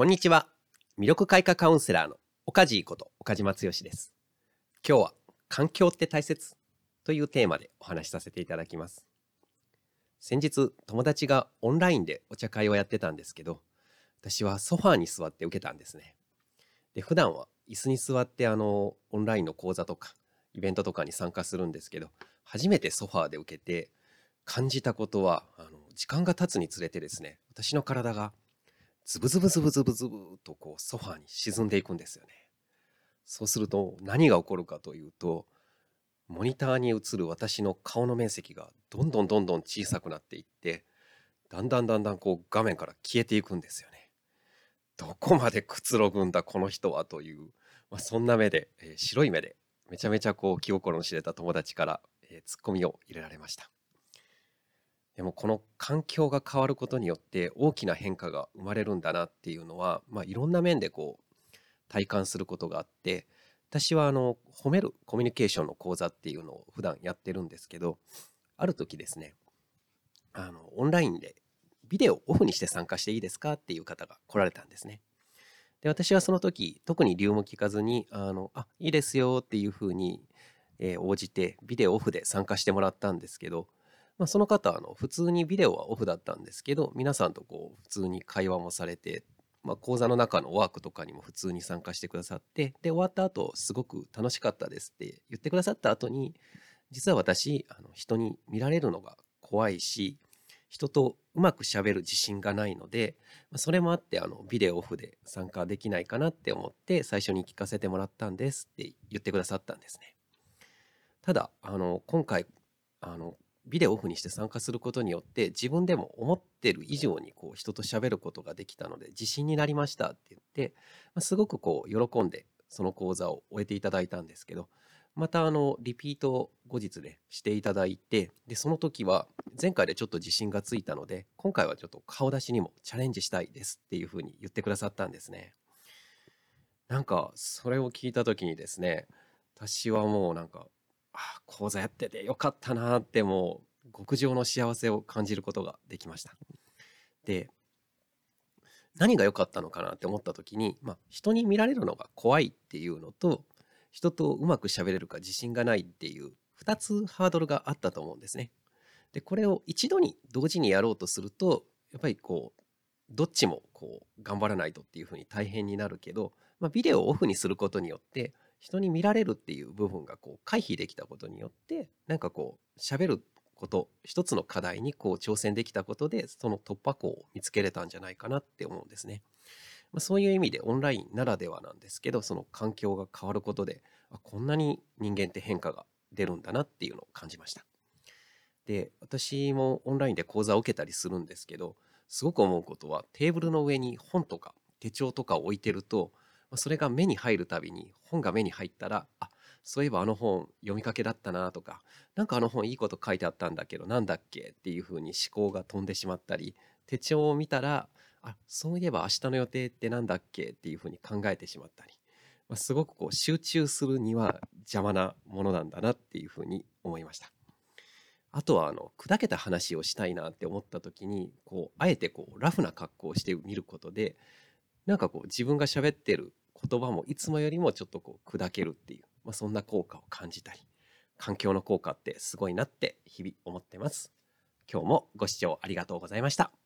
こんにちは。魅力開花カウンセラーの岡地こと岡島剛です。今日は環境って大切というテーマでお話しさせていただきます。先日友達がオンラインでお茶会をやってたんですけど、私はソファーに座って受けたんですね。で、普段は椅子に座ってあのオンラインの講座とかイベントとかに参加するんですけど、初めてソファーで受けて感じたことはあの時間が経つにつれてですね、私の体がズブズブズブズブズブとこうソファーに沈んでいくんですよね。そうすると何が起こるかというとモニターに映る私の顔の面積がどんどんどんどん小さくなっていってだんだんだんだんこう画面から消えていくんですよね。どこまでくつろぐんだこの人はという、まあ、そんな目で、えー白い目でめちゃめちゃこう気心の知れた友達から、えーツッコミを入れられました。でもこの環境が変わることによって大きな変化が生まれるんだなっていうのは、まあ、いろんな面でこう体感することがあって私はあの褒めるコミュニケーションの講座っていうのを普段やってるんですけどある時ですねあのオンラインでビデオをオフにして参加していいですかっていう方が来られたんですね。で私はその時特に理由も聞かずにあのあいいですよっていうふうに、えー応じてビデオオフで参加してもらったんですけどまあ、その方あの普通にビデオはオフだったんですけど皆さんとこう普通に会話もされて、まあ、講座の中のワークとかにも普通に参加してくださってで終わった後すごく楽しかったですって言ってくださった後に実は私あの人に見られるのが怖いし人とうまくしゃべる自信がないので、それもあってあのビデオオフで参加できないかなって思って最初に聞かせてもらったんですって言ってくださったんですね。ただあの今回あのビデオオフにして参加することによって自分でも思ってる以上にこう人と喋ることができたので自信になりましたって言って、ますごくこう喜んでその講座を終えていただいたんですけどまたあのリピートを後日ねしていただいてでその時は前回でちょっと自信がついたので今回はちょっと顔出しにもチャレンジしたいですっていうふうに言ってくださったんですね。なんかそれを聞いた時にですね私はもうなんか講座やっててよかったなってもう極上の幸せを感じることができました。で何が良かったのかなって思った時に、まあ、人に見られるのが怖いっていうのと人とうまく喋れるか自信がないっていう2つハードルがあったと思うんですね。でこれを一度に同時にやろうとするとやっぱりこうどっちもこう頑張らないとっていうふうに大変になるけど、まあ、ビデオをオフにすることによって人に見られるっていう部分がこう回避できたことによってなんかこう喋ること一つの課題にこう挑戦できたことでその突破口を見つけれたんじゃないかなって思うんですね。まあ、そういう意味でオンラインならではなんですけどその環境が変わることであこんなに人間って変化が出るんだなっていうのを感じました。で私もオンラインで講座を受けたりするんですけどすごく思うことはテーブルの上に本とか手帳とかを置いてるとまあそれが目に入るたびに本が目に入ったらあそういえばあの本読みかけだったなとかなんかあの本いいこと書いてあったんだけどなんだっけっていうふうに思考が飛んでしまったり手帳を見たらあそういえば明日の予定ってなんだっけっていうふうに考えてしまったり、まあ、すごくこう集中するには邪魔なものなんだなっていうふうに思いました。あとはあの砕けた話をしたいなって思った時にこうあえてこうラフな格好をしてみることでなんかこう自分が喋ってる言葉もいつもよりもちょっとこう砕けるっていう、まあ、そんな効果を感じたり環境の効果ってすごいなって日々思ってます。今日もご視聴ありがとうございました。